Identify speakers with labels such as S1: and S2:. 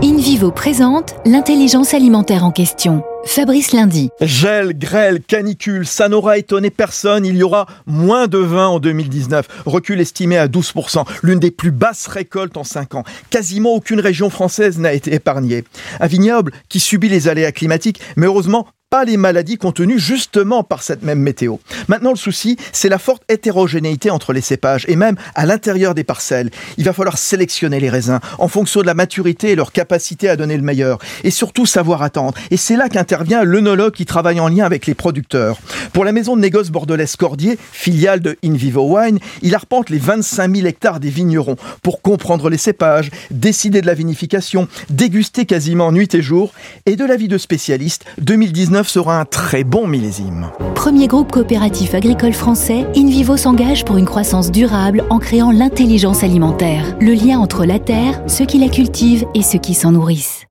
S1: InVivo présente l'intelligence alimentaire en question. Fabrice Lundi.
S2: Gel, grêle, canicule, ça n'aura étonné personne. Il y aura moins de vin en 2019. Recul estimé à 12%. L'une des plus basses récoltes en 5 ans. Quasiment aucune région française n'a été épargnée. Un vignoble qui subit les aléas climatiques, mais heureusement pas les maladies contenues justement par cette même météo. Maintenant, le souci, c'est la forte hétérogénéité entre les cépages et même à l'intérieur des parcelles. Il va falloir sélectionner les raisins en fonction de la maturité et leur capacité à donner le meilleur. Et surtout savoir attendre. Et c'est là qu'intervient l'œnologue qui travaille en lien avec les producteurs. Pour la maison de négoce bordelaise Cordier, filiale de InVivo Wine, il arpente les 25 000 hectares des vignerons pour comprendre les cépages, décider de la vinification, déguster quasiment nuit et jour. Et de l'avis de spécialistes, 2019 sera un très bon millésime.
S1: Premier groupe coopératif agricole français, InVivo s'engage pour une croissance durable en créant l'intelligence alimentaire, le lien entre la terre, ceux qui la cultivent et ceux qui s'en nourrissent.